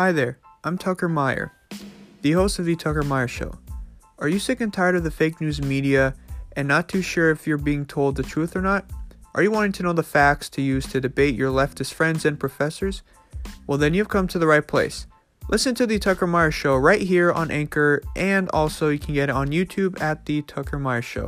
Hi there, I'm Tucker Meyer, the host of The Tucker Meyer Show. Are you sick and tired of the fake news media and not too sure if you're being told the truth or not? Are you wanting to know the facts to use to debate your leftist friends and professors? Well, then you've come to the right place. Listen to The Tucker Meyer Show right here on Anchor, and also you can get it on YouTube at The Tucker Meyer Show.